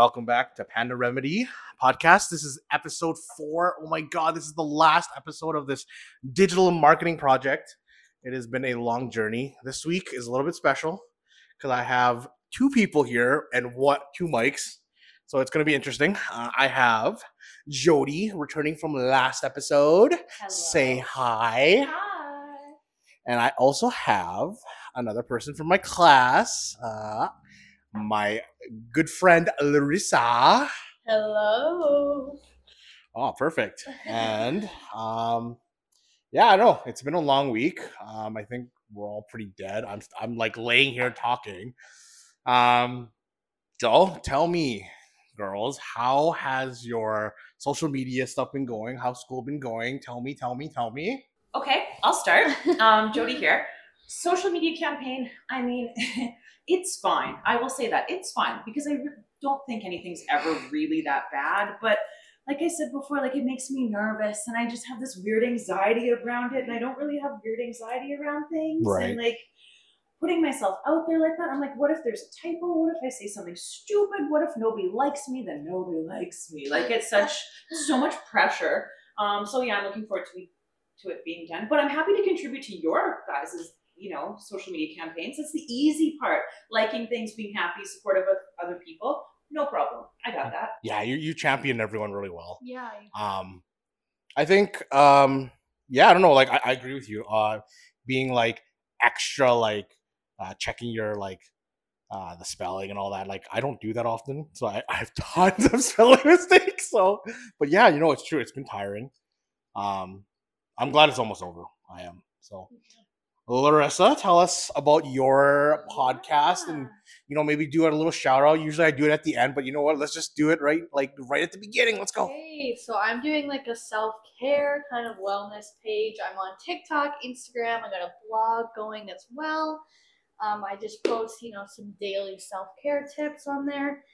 welcome back to Panda Remedy podcast. This is episode four. Oh my god, this is the last episode of this digital marketing project. It has been a long journey. This week is a little bit special because I have two people here and what two mics. So it's going to be interesting. Uh, I have Jody returning from last episode. Say hi. Hi. And I also have another person from my class, uh, my good friend Larissa. Hello. Oh, perfect. And um, yeah, I know it's been a long week. Um, I think we're all pretty dead. I'm I'm like laying here talking. Um, so tell me, girls, how has your social media stuff been going? How's school been going? Tell me, tell me, tell me. Okay, I'll start. Um, Jody here. Social media campaign. I mean, it's fine. I will say that it's fine because I don't think anything's ever really that bad. But like I said before, like it makes me nervous, and I just have this weird anxiety around it, and I don't really have weird anxiety around things. Right. And like putting myself out there like that, I'm like, what if there's a typo? What if I say something stupid? What if nobody likes me? Then nobody likes me. Like it's such so much pressure. Um, so yeah, I'm looking forward to to it being done. But I'm happy to contribute to your guys' you know social media campaigns. That's the easy part, liking things, being happy, supportive of other people. No problem. I got that. Yeah, you you championed everyone really well. Yeah. Um, I think um, yeah, I don't know. Like I, I agree with you. Uh, being like extra like uh, checking your like uh, the spelling and all that. Like I don't do that often, so I, I have tons of spelling mistakes. So, but yeah, you know it's true. It's been tiring. Um, I'm glad it's almost over. I am. So, Larissa, tell us about your podcast and you know maybe do a little shout out. Usually I do it at the end, but you know what? Let's just do it right like right at the beginning. Let's go. Hey, so I'm doing like a self care kind of wellness page. I'm on TikTok, Instagram. I got a blog going as well. Um, I just post, you know, some daily self care tips on there.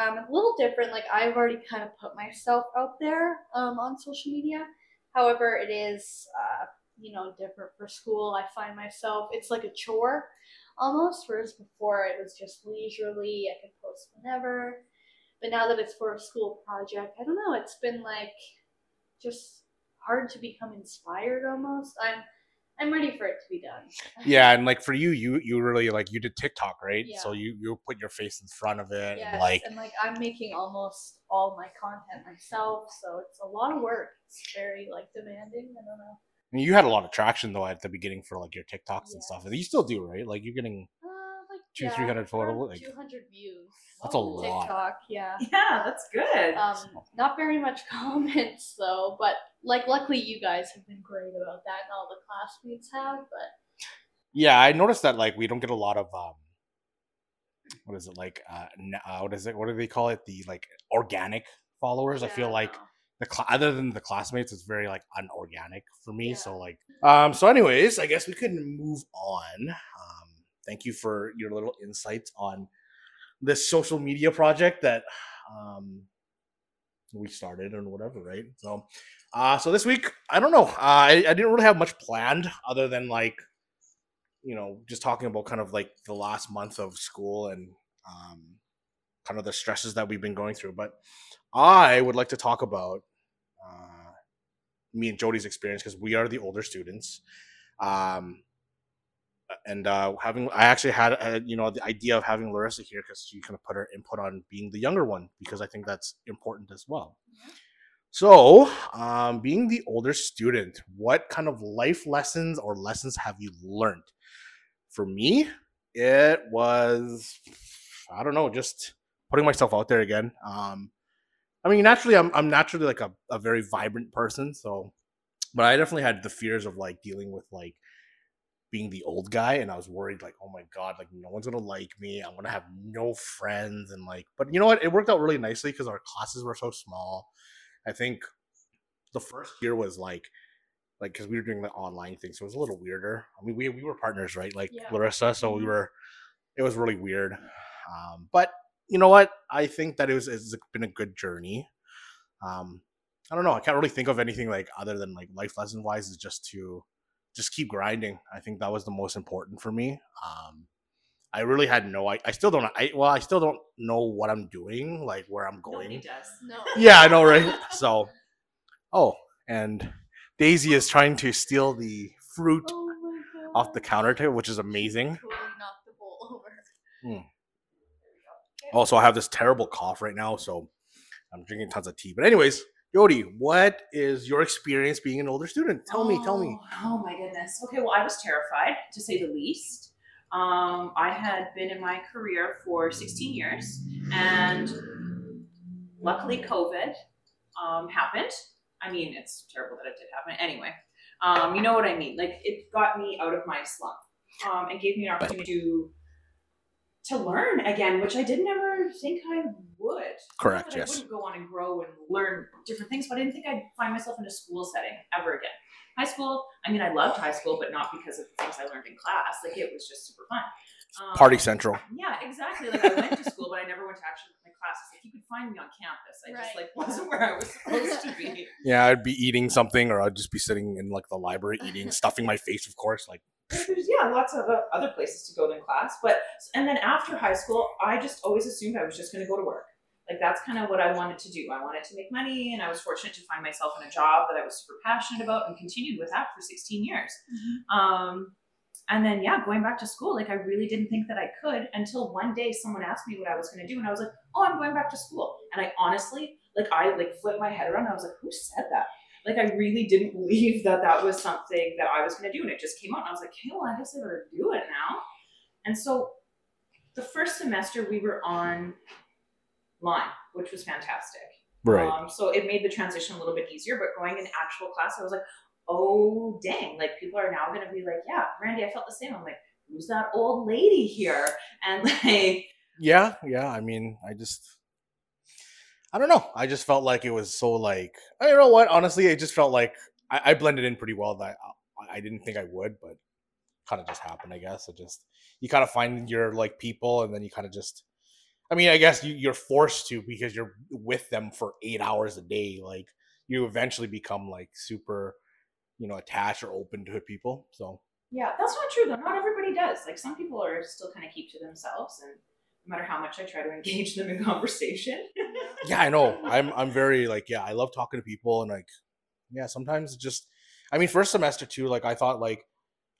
Um, a little different. Like I've already kind of put myself out there um, on social media. However, it is, uh, you know, different for school. I find myself it's like a chore almost. Whereas before it was just leisurely. I could post whenever. But now that it's for a school project, I don't know. It's been like just hard to become inspired almost. I'm I'm ready for it to be done. Yeah, and like for you, you you really like you did TikTok, right? Yeah. So you you put your face in front of it, Yes, and like and like I'm making almost all my content myself, so it's a lot of work. It's very like demanding. I don't know. I mean, you had a lot of traction though at the beginning for like your TikToks and stuff, and you still do, right? Like you're getting Uh, like Two, 300 photo, around like- 200 views. That's a on lot. TikTok, yeah. Yeah, that's good. Um, not very much comments though, but like luckily you guys have been great about that, and all the classmates have. But yeah. I noticed that like we don't get a lot of um, what is it like? Uh, n- uh what is it? What do they call it? The like organic followers. I feel like no. The cl- other than the classmates, it's very like unorganic for me. Yeah. So like, um, so anyways, I guess we could move on. Um, thank you for your little insights on this social media project that um we started and whatever, right? So, uh, so this week, I don't know. Uh, I I didn't really have much planned other than like, you know, just talking about kind of like the last month of school and um, kind of the stresses that we've been going through. But I would like to talk about me and Jody's experience because we are the older students. Um, and uh, having, I actually had, uh, you know, the idea of having Larissa here because she kind of put her input on being the younger one because I think that's important as well. Yeah. So, um, being the older student, what kind of life lessons or lessons have you learned? For me, it was, I don't know, just putting myself out there again. Um, I mean, naturally, I'm I'm naturally like a, a very vibrant person, so, but I definitely had the fears of like dealing with like being the old guy, and I was worried like, oh my god, like no one's gonna like me. I'm gonna have no friends, and like, but you know what? It worked out really nicely because our classes were so small. I think the first year was like, like because we were doing the online thing, so it was a little weirder. I mean, we we were partners, right? Like Yeah. Larissa, so we Mhm. were. It was really weird, um, but you know what? I think that it was it's been a good journey. Um, I don't know. I can't really think of anything like other than like life lesson wise. Is just to just keep grinding. I think that was the most important for me. Um, I really had no. I, I still don't. I well, I still don't know what I'm doing, like where I'm Nobody going. does. No. Yeah, I know, right? So, oh, and Daisy is trying to steal the fruit Oh off the counter too, which is amazing. Totally knocked the bowl over. Also, I have this terrible cough right now, so I'm drinking tons of tea. But anyways, Jody, what is your experience being an older student? Tell me, tell me. Oh, Oh my goodness. Okay, well, I was terrified to say the least. Um, I had been in my career for 16 years, and luckily, COVID um, happened. I mean, it's terrible that it did happen. Anyway, um, you know what I mean. Like, it got me out of my slump um, and gave me an opportunity to to learn again, which I didn't ever think I would. Correct, that yes. I wouldn't go on and grow and learn different things, but I didn't think I'd find myself in a school setting ever again. High school, I mean, I loved high school, but not because of the things I learned in class. Like, it was just super fun. Um, Party Central. Yeah, exactly. Like, I went to school, but I never went to actually my classes. Like, you could find me on campus. I just, like, wasn't where I was supposed to be. Yeah, I'd be eating something, or I'd just be sitting in like the library eating, stuffing my face, of course. Like, There's, yeah, lots of uh, other places to go than class. But, and then after high school, I just always assumed I was just going to go to work. Like that's kind of what I wanted to do. I wanted to make money, and I was fortunate to find myself in a job that I was super passionate about, and continued with that for 16 years. Um, and then yeah, going back to school, like I really didn't think that I could until one day someone asked me what I was going to do, and I was like, "Oh, I'm going back to school." And I honestly, like, I like flipped my head around. I was like, "Who said that?" Like I really didn't believe that that was something that I was going to do, and it just came out. And I was like, "Hey, well, I guess I better do it now." And so, the first semester we were on line, which was fantastic. Right. Um, so it made the transition a little bit easier. But going in actual class, I was like, oh dang! Like people are now to be like, yeah, Randy, I felt the same. I'm like, who's that old lady here? And like, yeah, yeah. I mean, I just, I don't know. I just felt like it was so like, I don't know what. Honestly, it just felt like I, I blended in pretty well. That I, I didn't think I would, but kind of just happened. I guess it just you kind of find your like people, and then you kind of just. I mean, I guess you, you're forced to because you're with them for eight hours a day. Like you eventually become like super, you know, attached or open to people. So yeah, that's not true though. Not everybody does. Like some people are still kind of keep to themselves, and no matter how much I try to engage them in conversation. yeah i know i'm i'm very like yeah i love talking to people and like yeah sometimes it just i mean first semester too like i thought like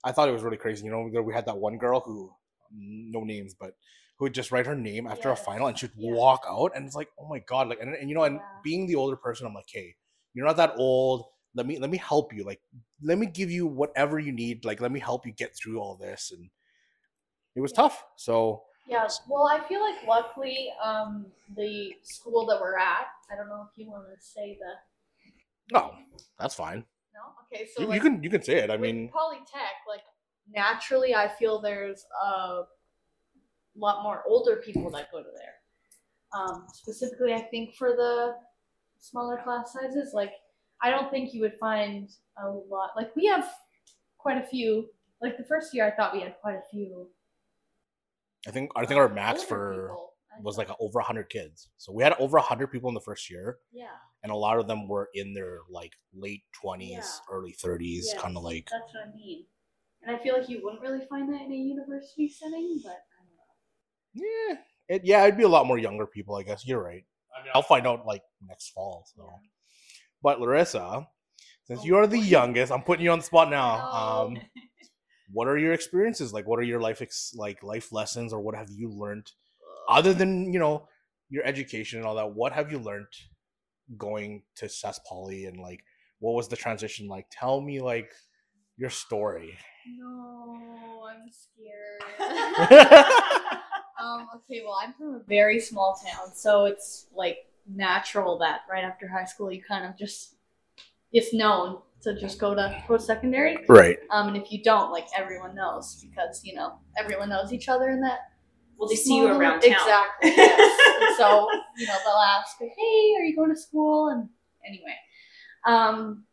i thought it was really crazy you know we- we had that one girl who no names but who would just write her name after Yes. a final and she'd Yeah. walk out and it's like oh my god like and, and you know and Yeah. being the older person i'm like hey you're not that old let me let me help you like let me give you whatever you need like let me help you get through all this and it was tough so Yeah, well, I feel like luckily, um, the school that we're at, I don't know if you want to say the. no that's fine No? Okay, so you, like, you can you can say it i mean Polytech, like, naturally, I feel there's a lot more older people that go to there. Um, specifically, I think for the smaller class sizes, like, I don't think you would find a lot. Like, we have quite a few. Like, the first year, I thought we had quite a few. I think I think our max for people. Was like over hundred kids. So we had over hundred people in the first year, yeah. and a lot of them were in their like late twenties, Yeah. early thirties, Yes, kind of like. That's what I mean. And I feel like you wouldn't really find that in a university setting, but I don't know. Yeah, it, yeah, it'd be a lot more younger people, I guess. You're right. I mean, I'll find out like next fall. So, Yeah. But Larissa, since Oh, you are the youngest, I'm putting you on the spot now. No. Um, what are your experiences like? What are your life ex- like life lessons, or what have you learned other than you know your education and all that? What have you learned going to Sask Poly and like what was the transition like? Tell me like your story. No, I'm scared. um, okay, well, I'm from a very small town, so it's like natural that right after high school you kind of just it's known to just go to post secondary. right. Um, and if you don't, like everyone knows because you know everyone knows each other in that. well, they see you around town. Exactly. Yes. so you know they'll ask, "Hey, are you going to school?" And anyway, um,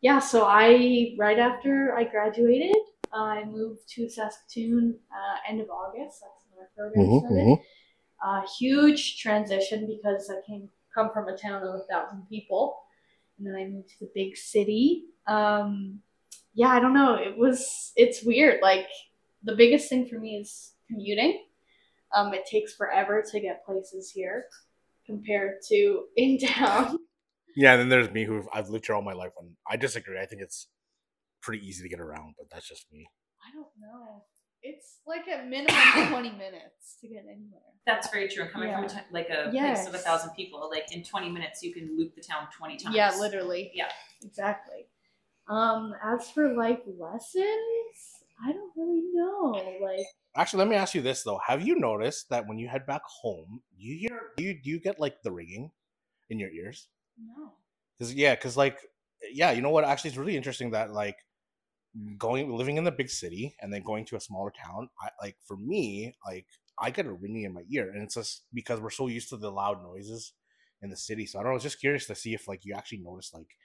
yeah. So I right after I graduated, I moved to Saskatoon uh, end of August. That's when our program Mhm, started. mhm. Uh, huge transition because I came come from a town of a thousand people, and then I moved to the big city. Um, yeah, I don't know. It was it's weird. Like the biggest thing for me is commuting. Um, it takes forever to get places here compared to in town. Yeah, and then there's me who I've lived here all my life, and I disagree. I think it's pretty easy to get around, but that's just me. I don't know. It's like a minimum twenty minutes to get anywhere. That's very true. Coming from a Yeah. t- like a place of a thousand people, like in 20 minutes, you can loop the town 20 times. Yeah, literally. Yeah. Exactly. Um, as for life lessons, I don't really know. Like, Actually, let me ask you this though: Have you noticed that when you head back home, you hear do you do you get like the ringing in your ears? no. Because yeah, because like yeah, you know what? Actually, it's really interesting that like going living in the big city and then going to a smaller town. I like for me, like I get a ringing in my ear, and it's just because we're so used to the loud noises in the city. So I don't know. I was just curious to see if like you actually notice like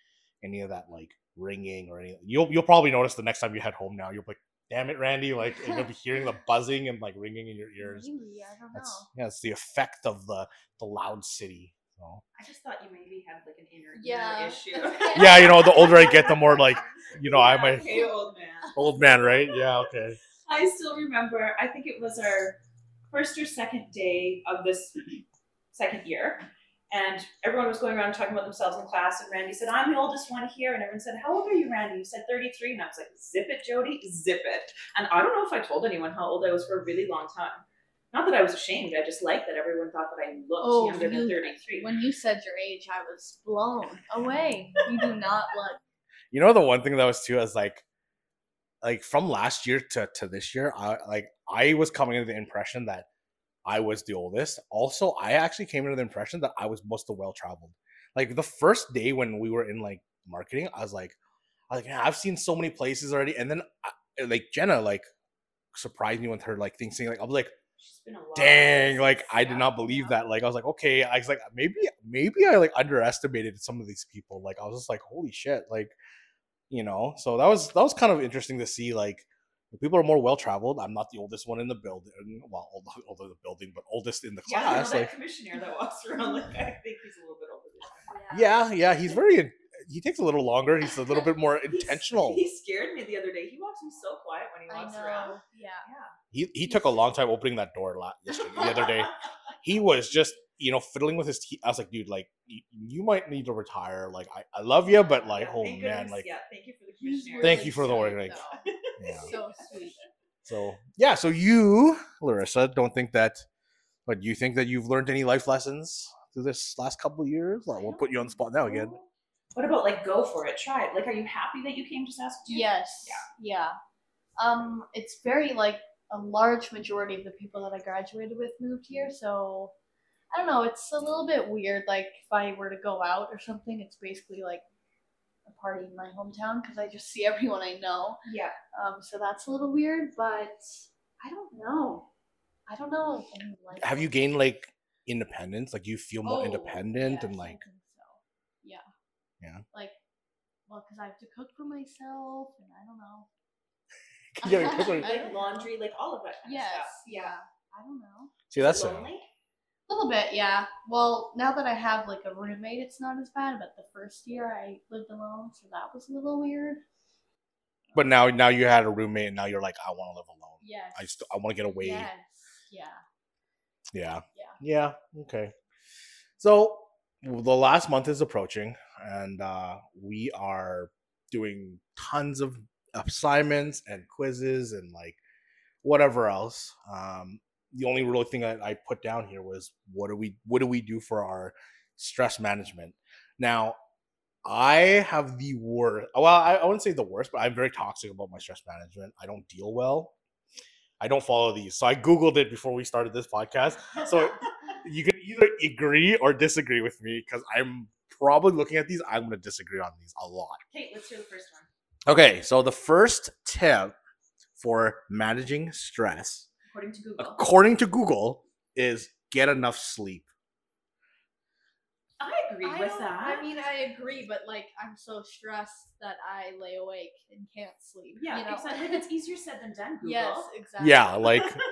any of that like ringing or anything. You'll you'll probably notice the next time you head home. Now you'll be like, damn it, Randy! Like you'll be hearing the buzzing and like ringing in your ears. Maybe, I don't That's know. yeah, it's the effect of the the loud city. So. I just thought you maybe had like an inner Yeah. issue. Yeah, you know, the older I get, the more like you know, I'm a Okay, old man. old man, right? Yeah, okay. I still remember, I think it was our first or second day of this second year. And everyone was going around talking about themselves in class. And Randy said, I'm the oldest one here. And everyone said, How old are you, Randy? You said 33. And I was like, Zip it, Jody, zip it. And I don't know if I told anyone how old I was for a really long time. Not that I was ashamed. I just liked that everyone thought that I looked Oh, younger than 33. When you said your age, I was blown away. You do not look. You know the one thing that was too is like like from last year to to this year, I like I was coming into the impression that I was the oldest. Also, I actually came into the impression that I was most of well traveled. Like the first day when we were in like marketing, I was like, I was like, yeah, I've seen so many places already. And then I, like Jenna like surprised me with her like thing saying like I was like, She's been a lot. dang, like I did not believe that. Like I was like, okay, I was like maybe maybe I like underestimated some of these people. Like I was just like, holy shit, like you know. So that was that was kind of interesting to see. Like people are more well traveled. I'm not the oldest one in the building. Well, old, older the building, but oldest in the Yeah, you know, class. that like commissioner that walks around, like, I think he's a little bit older than yeah, yeah, he's very. He takes a little longer. He's a little bit more intentional. He scared me the other day. He walks me so quiet when he walks around. Yeah. yeah. He he took a long time opening that door la- yesterday, the other day. He was just you know fiddling with his teeth. I was like, dude, like you, you might need to retire. Like I, I love you, but like Yeah, oh man, goodness- like yeah, thank you for the He's commissioner. Thank really you for the work. word, like- yeah. So sweet. So yeah, so you, Larissa, don't think that, but you think that you've learned any life lessons through this last couple of years? Well, we'll put you on the spot now again. What about like go for it, try it? Like, are you happy that you came to Saskatoon? Yes. Yeah. Yeah. Um, it's very like a large majority of the people that I graduated with moved here, so I don't know. It's a little bit weird. Like if I were to go out or something, it's basically like a party in my hometown because I just see everyone I know. Yeah. Um, so that's a little weird, but I don't know. I don't know. any life Have you gained like independence? Like you feel more Oh, independent yes, and like think so. Yeah. Yeah. Like, well, because I have to cook for myself, and I don't know. Yeah, cook Like laundry, like all of that kind Yes. of stuff. Yeah. I don't know. see that's a, lonely. A little bit, yeah. Well, now that I have like a roommate, it's not as bad. But the first year I lived alone, so that was a little weird. but now now you had a roommate and now you're like I want to live alone. Yes. I just I want to get away. Yes. Yeah. Yeah. Yeah. Yeah. Okay. So the last month is approaching, and uh, we are doing tons of assignments and quizzes and like whatever else. Um, the only real thing I, I put down here was what do we what do we do for our stress management? Now, I have the worst. Well, I, I wouldn't say the worst, but I'm very toxic about my stress management. I don't deal well. I don't follow these. So I googled it before we started this podcast. So you can either agree or disagree with me because I'm probably looking at these. I'm going to disagree on these a lot. Okay, let's hear the first one. Okay, so the first tip for managing stress, According to Google. according to Google, is get enough sleep. I agree I with that. I mean, I agree, but like, I'm so stressed that I lay awake and can't sleep. yeah, you know? exactly. It's easier said than done, Google. Yes, exactly. Yeah, like Like,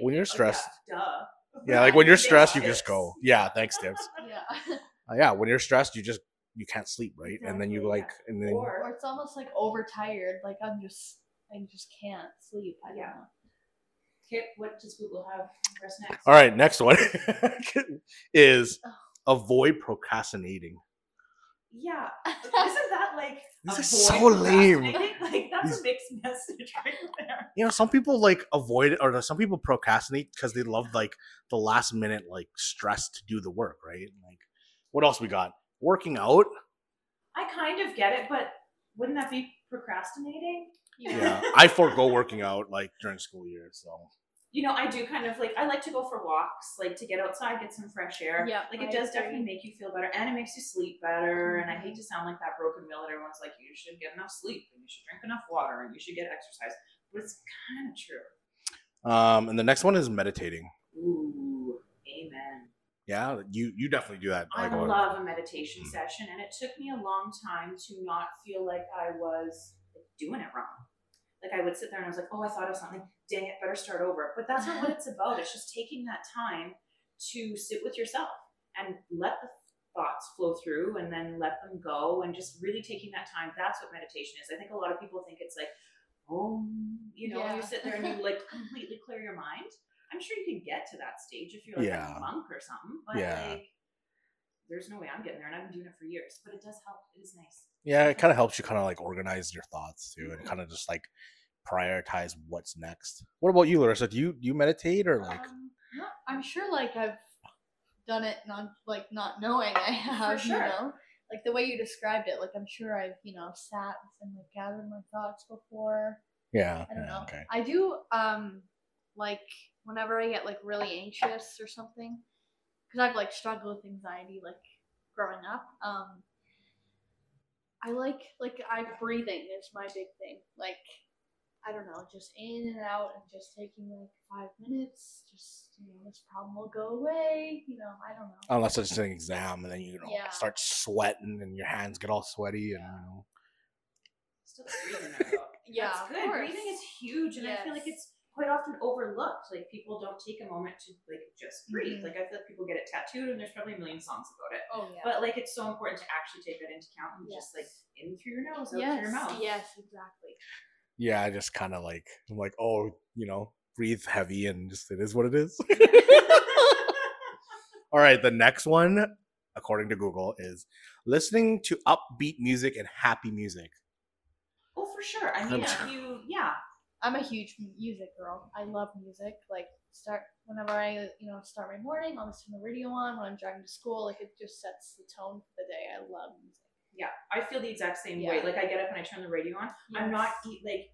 when you're oh, yeah, stressed- duh. yeah, like when you're stressed, you just go. Yeah, thanks, tips. Yeah. Uh, yeah, when you're stressed, you just you can't sleep, right? And then you Exactly, like, and then or Or it's almost like overtired. Like I'm just, I just can't sleep. I don't Yeah. know. Okay, what does Google have for us next? All right, next one is avoid procrastinating. Yeah, isn't that like This is so lame. Like that's These- a mixed message right there. You know, some people like avoid it, or some people procrastinate because they love like the last minute like stress to do the work, right? Like, what else we got? Working out. I kind of get it, but wouldn't that be procrastinating? Yeah, I forego working out like during school year. So You know, I do kind of like I like to go for walks, like to get outside, get some fresh air. Yeah, Like it I does agree. definitely make you feel better and it makes you sleep better. And I hate to sound like that broken mill that everyone's like, you should get enough sleep and you should drink enough water and you should get exercise. But it's kind of true. Um, and the next one is meditating. Ooh, amen. Yeah, you you definitely do that. I like, love a meditation Mm. session, and it took me a long time to not feel like I was doing it wrong. Like I would sit there and I was like, "Oh, I thought of something. Dang it, better start over." But that's not what it's about. It's just taking that time to sit with yourself and let the thoughts flow through, and then let them go, and just really taking that time. That's what meditation is. I think a lot of people think it's like, oh, you know, Yeah. you sit there and you like completely clear your mind. I'm sure you can get to that stage if you're like Yeah. a monk or something, but Yeah. like there's no way I'm getting there, and I've been doing it for years. But it does help. It is nice. yeah, it kind of helps you kind of like organize your thoughts too, and kind of just like prioritize what's next. What about you, Larissa? Do you do you meditate or like? Um, no, I'm sure like I've done it not like not knowing I have, sure. you know. Like the way you described it, like I'm sure I've, you know, sat and like gathered my thoughts before. Yeah, I don't yeah, know. Okay. I do um like whenever I get like really anxious or something, because I've like struggled with anxiety like growing up. Um, I like like I breathing is my big thing. Like I don't know, just in and out and just taking like five minutes. Just you know, this problem will go away. You know, I don't know. Unless it's an exam, and then you know Yeah. start sweating and your hands get all sweaty, and you know. Still breathing. Yeah, That's good. Breathing is huge, and I feel like it's quite often overlooked. Like people don't take a moment to like just breathe. Mhm. Like I feel like people get it tattooed, and there's probably a million songs about it. Oh yeah. But like it's so important to actually take that into account and just like in through your nose, out yes, through your mouth. yes, exactly. Yeah, I just kind of like I'm like, oh, you know, breathe heavy, and just it is what it is. all right, the next one, according to Google, is listening to upbeat music and happy music. oh, for sure. I mean, if you, yeah, I'm a huge music girl. I love music. Like start whenever I you know start my morning, I'll listen to the radio on when I'm driving to school. Like it just sets the tone for the day. I love music. yeah, I feel the exact same Yeah. way. Like I get up and I turn the radio on. I'm not Yes. e- like.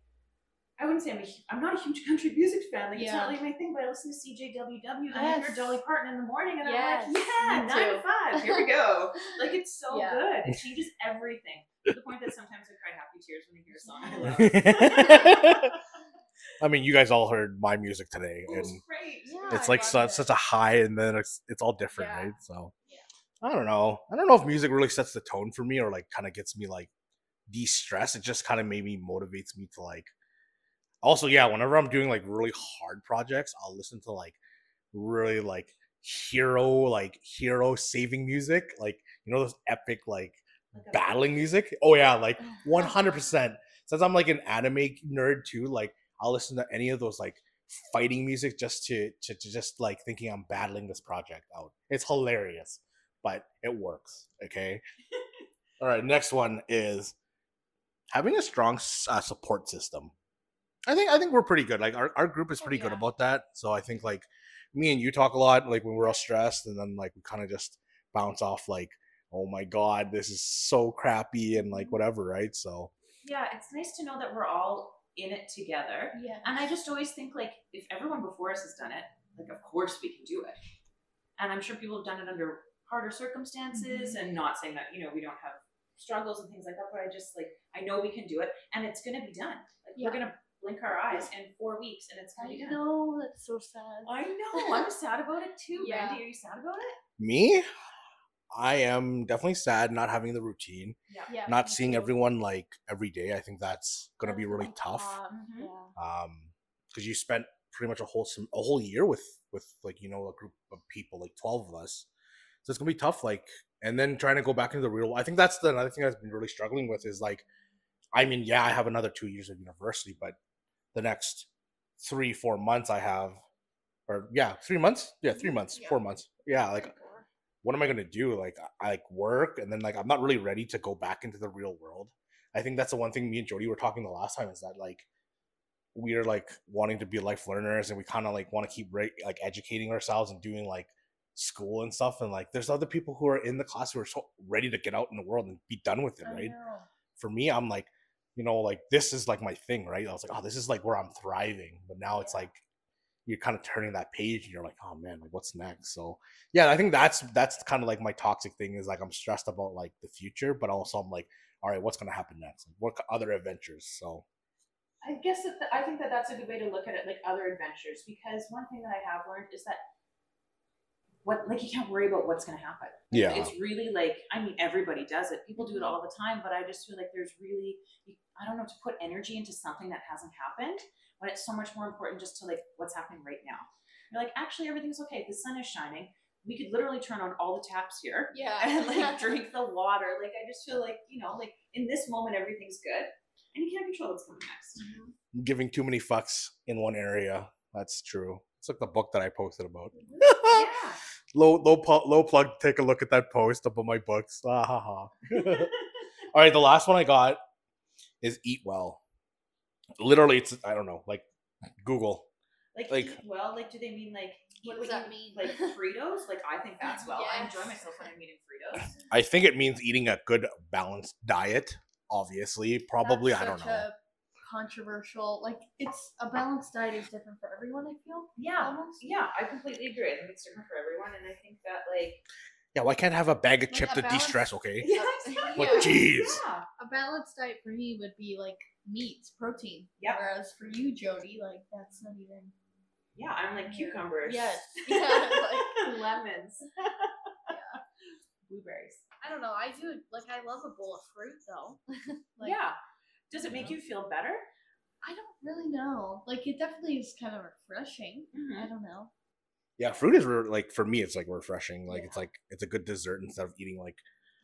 I wouldn't say I'm a, hu- I'm not a huge country music fan. Like it's not really my thing. But I listen to CJWW. Then I hear Yes. Dolly Parton in the morning, and Yes, I'm like, yeah, me nine to five. Here we go. Like it's so Yeah. good. It changes everything to the point that sometimes I cry happy tears when I hear a song I love. I mean, you guys all heard my music today, and great. Yeah. it's like such it. such a high, and then it's it's all different, Yeah. right? So, Yeah. I don't know. I don't know if music really sets the tone for me, or like kind of gets me like de-stress. It just kind of maybe motivates me to like. Also, yeah, whenever I'm doing like really hard projects, I'll listen to like really like hero like hero saving music, like you know those epic like battling music. Oh yeah, like one hundred percent. Since I'm like an anime nerd too, like I'll listen to any of those like fighting music just to, to to just like thinking I'm battling this project out. It's hilarious, but it works. Okay. All right. Next one is having a strong uh, support system. I think I think we're pretty good. Like our, our group is Oh, pretty good about that. So I think like me and you talk a lot like when we're all stressed, and then like we kind of just bounce off like, oh my god, this is so crappy and like whatever, right? So Yeah, it's nice to know that we're all in it together. Yeah. And I just always think like if everyone before us has done it, like of course we can do it. And I'm sure people have done it under harder circumstances mm-hmm. and not saying that, you know, we don't have struggles and things like that, but I just like I know we can do it and it's gonna be done. Like Yeah. we're gonna blink our eyes in four weeks and it's gonna I be done. know that's so sad. I know. I'm sad about it too. Yeah. Randy, are you sad about it? me, I am definitely sad not having the routine, Yeah. not seeing too. everyone like every day. I think that's gonna be That's really really tough. tough, Mhm. Um because you spent pretty much a whole sem- a whole year with with like you know a group of people like 12 of us so it's gonna be tough like and then trying to go back into the real i think that's the another thing i've been really struggling with is like i mean yeah i have another two years of university but the next three four months i have or yeah three months yeah three months Yeah. four months yeah like Or- what am I gonna do? Like I like work and then like I'm not really ready to go back into the real world. I think that's the one thing me and Jody were talking the last time is that like we're like wanting to be life learners and we kind of like want to keep re- like educating ourselves and doing like school and stuff and like there's other people who are in the class who are so ready to get out in the world and be done with it, right? For me, I'm like, you know, like this is like my thing, right? I was like, oh, this is like where I'm thriving, but now it's like you're kind of turning that page and you're like, oh man, like what's next? So yeah, I think that's that's kind of like my toxic thing is like I'm stressed about like the future, but also I'm like, all right, what's gonna happen next? Like, what other adventures? So I guess that I think that that's a good way to look at it, like other adventures, because one thing that I have learned is that what like you can't worry about what's going to happen. yeah, It's really like I mean everybody does it. People do it all the time, but I just feel like there's really I don't know to put energy into something that hasn't happened when it's so much more important just to like what's happening right now. You're like actually everything's okay. The sun is shining. We could literally turn on all the taps here Yeah. and like drink the water. Like I just feel like you know like in this moment everything's good, and you can't control what's coming next. Mhm. giving too many fucks in one area. That's true. It's like the book that I posted about. yeah. low low low plug. Take a look at that post about my books. Ah, ha, ha. All right, the last one I got is Eat Well. Literally, it's I don't know, like Google. Like, Like- eat well, like do they mean like What does that mean? Like Fritos? Like I think that's well. I enjoy myself when I'm eating Fritos. I think it means eating a good balanced diet. Obviously, probably That's I don't such know. a controversial. Like it's a balanced diet is different for everyone. I feel Yeah. almost. Yeah, I completely agree. I think it's different for everyone and I think that like Yeah, well, I can't have a bag of Like chips to de-stress. Okay. Yeah, Yeah. But jeez. Yeah. A balanced diet for me would be like meats, protein. Yep. Whereas for you, Jody, like that's not even. Yeah, I'm like cucumbers. Yes. Yeah. Like, lemons. yeah. Blueberries. I don't know. I do like I love a bowl of fruit though. like, yeah. Does it make you feel better? I don't really know. Like it definitely is kind of refreshing. Mm-hmm. I don't know. Yeah, fruit is re- like for me, it's like refreshing. Like it's like it's a good dessert instead of eating like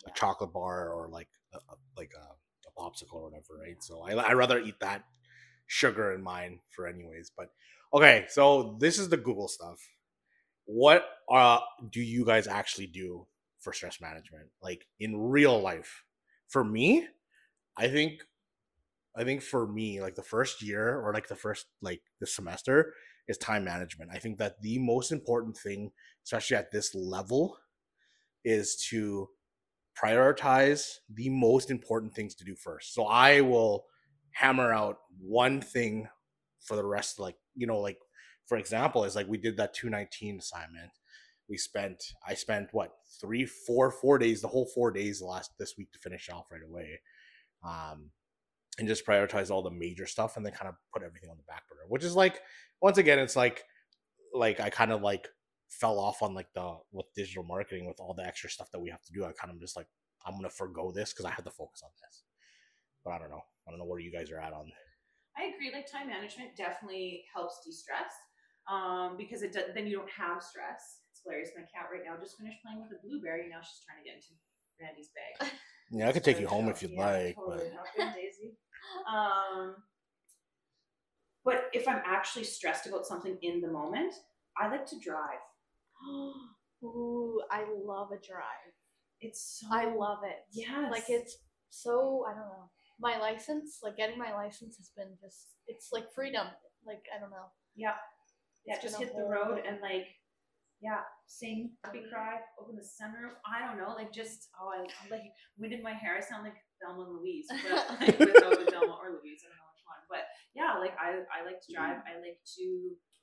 a chocolate bar or like a, a- like a, a popsicle or whatever, right? So I I rather eat that sugar in mine for anyways. But okay, so this is the Google stuff. What uh do you guys actually do for stress management, like in real life? For me, I think I think for me, like the first year or like the first like the semester is time management. I think that the most important thing, especially at this level, is to prioritize the most important things to do first. So I will hammer out one thing for the rest like, you know, like for example, is like we did that 219 assignment. We spent I spent what three, four, four days, the whole four days last this week to finish off right away. Um and just prioritize all the major stuff and then kind of put everything on the back burner which is like once again it's like like i kind of like fell off on like the with digital marketing with all the extra stuff that we have to do i kind of just like i'm gonna forego this because i have to focus on this but i don't know i don't know where you guys are at on I agree. Like time management definitely helps de-stress, um, because it does, then you don't have stress. It's hilarious. My cat right now just finished playing with a blueberry. Now she's trying to get into Randy's bag. yeah i could take you home if you'd yeah, like Totally. but Hop Daisy. Um, but if I'm actually stressed about something in the moment, I like to drive. Ooh, I love a drive. It's so I love it. Yes. Like it's so I don't know. My license, like getting my license has been just it's like freedom. Like I don't know. yeah, yeah. Just hit the road and like, yeah, sing, happy cry, open the sunroof. I don't know, like just oh, I I'm like winded my hair. I sound like Thelma and Louise, but like Thelma or Louise, I don't know which one. But yeah, like I I like to drive. I like to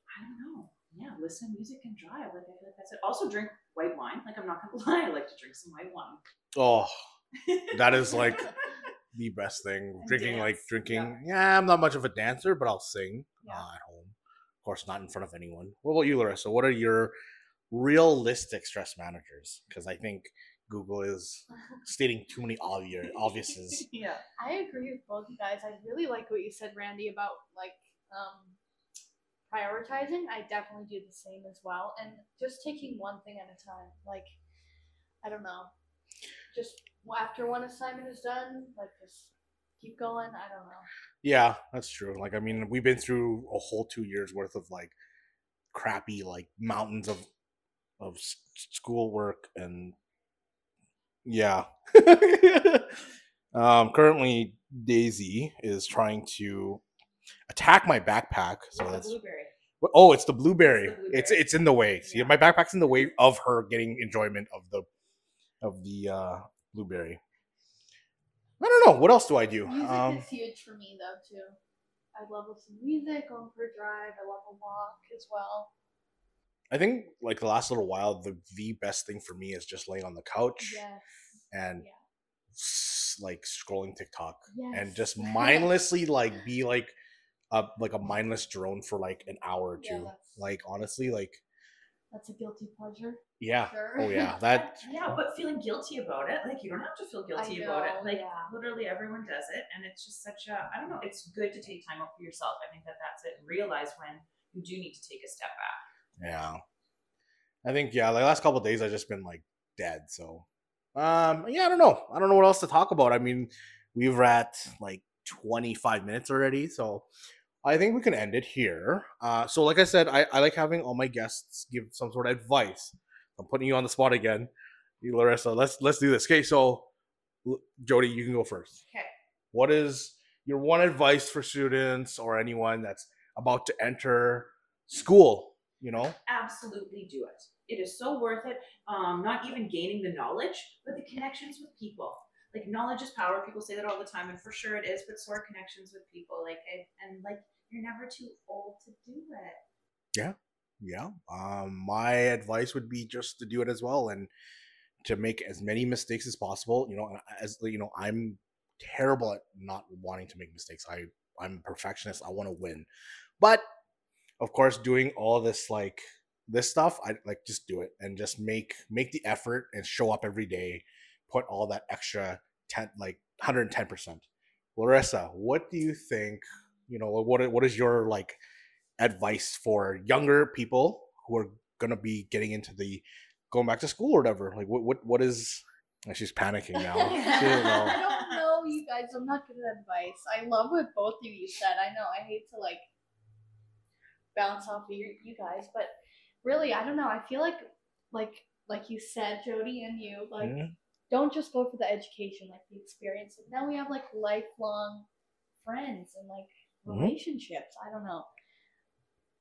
I don't know. Yeah, listen to music and drive. Like I feel like that's it. Also drink white wine. Like I'm not gonna lie, I like to drink some white wine. oh that is like the best thing And drinking like dance, drinking yeah. i'm not much of a dancer but i'll sing Yeah. uh, at home of course not in front of anyone what about you larissa what are your realistic stress managers because i think google is stating too many obvious obviouses yeah. I agree with both you guys. I really like what you said, Randy, about like um prioritizing. I definitely do the same as well. And just taking one thing at a time. Like I don't know. Just after one assignment is done, like just keep going. I don't know. Yeah, that's true. Like, I mean, we've been through a whole two years worth of like crappy, like mountains of of s- schoolwork and yeah. um, currently, Daisy is trying to attack my backpack. So that's blueberry. oh, it's the blueberry. It's the It's blueberry. it's in the way. See, Yeah. my backpack's in the way of her getting enjoyment of the of the uh blueberry. I don't know. What else do I do? Music Um, is huge for me though too. I love listening to music, going for a drive. I love a walk as well. I think like the last little while, the the best thing for me is just laying on the couch Yes. and Yeah. s- like scrolling TikTok and just mindlessly like be like a like a mindless drone for like an hour or two. that's- like honestly, like That's a guilty pleasure. yeah, Sure. oh yeah, that Yeah, but feeling guilty about it, like you don't have to feel guilty about it. Like yeah. literally everyone does it, and it's just such a I don't know. It's good to take time out for yourself. I think that that's it. Realize when you do need to take a step back. yeah. I think yeah, like last couple of days I've just been like dead. So um yeah, I don't know. I don't know what else to talk about. I mean, we've at like 25 minutes already, so I think we can end it here. Uh, so, like I said, I, I like having all my guests give some sort of advice. I'm putting you on the spot again, you, Larissa. Let's let's do this. Okay, so Jody, you can go first. Okay. What is your one advice for students or anyone that's about to enter school? You know, Absolutely do it. It is so worth it. Um, not even gaining the knowledge, but the connections with people. Like knowledge is power. People say that all the time, and for sure it is. But so are connections with people. Like and like you're never too old to do it. yeah. Yeah. Um, my advice would be just to do it as well and to make as many mistakes as possible. You know, as you know, I'm terrible at not wanting to make mistakes. I I'm a perfectionist. I want to win, but of course, doing all this like this stuff, I like just do it and just make make the effort and show up every day. Put all that extra ten like 110 percent. Larissa, what do you think? You know, what what is your like advice for younger people who are gonna be getting into the going back to school or whatever? Like, what what what is? oh, She's panicking now. She. I don't know, you guys. I'm not good at advice. I love what both of you said. I know. I hate to like bounce off of you, you guys, but really, I don't know. I feel like, like, like you said, Jody, and you, like, Mhm. don't just go for the education, like the experience. Now we have like lifelong friends and like Mhm. relationships. I don't know.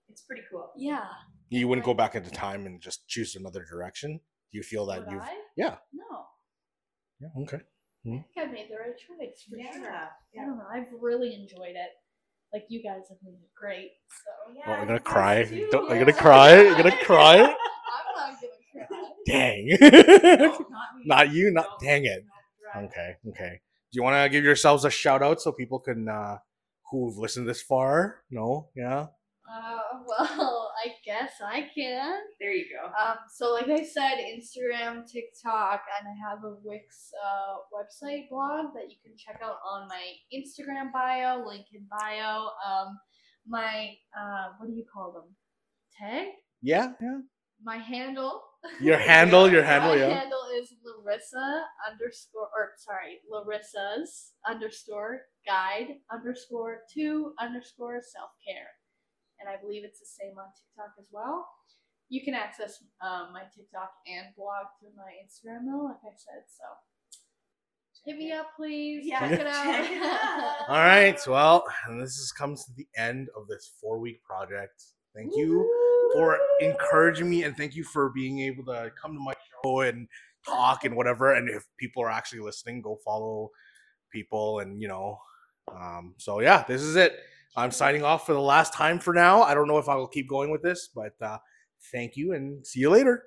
It's pretty cool. Yeah. You wouldn't go back into time and just choose another direction. Do you feel that Would you've? I? Yeah. No. Yeah. Okay. I think I made the right choice for Yeah. sure. I don't know. I've really enjoyed it. Like you guys have been great. So Yeah, Oh, I'm gonna cry. Don't- I'm gonna cry. You're gonna cry. I'm not gonna cry. Dang. No, not. Not you. Not. No, Dang it. no, right. Okay. Okay. Do you want to give yourselves a shout out so people can uh who've listened this far? No. Yeah. Uh, well, I guess I can. There you go. Um, so like I said, Instagram, TikTok, and I have a Wix uh, website blog that you can check out on my Instagram bio, link in bio. Um, my uh, what do you call them? Tag? Yeah. Yeah. My handle. Your handle. Your My handle. Yeah. My handle is Larissa underscore or sorry, Larissa's underscore guide underscore two underscore self care. And I believe it's the same on TikTok as well. You can access um, my TikTok and blog through my Instagram though, like I said. So hit me up, please. Yeah, Check it out. check it out. All right. Well, and this is, comes to the end of this four week project. Thank you for encouraging me and thank you for being able to come to my show and talk and whatever. And if people are actually listening, go follow people and you know. Um, so yeah, this is it. I'm signing off for the last time for now. I don't know if I will keep going with this, but uh, thank you and see you later.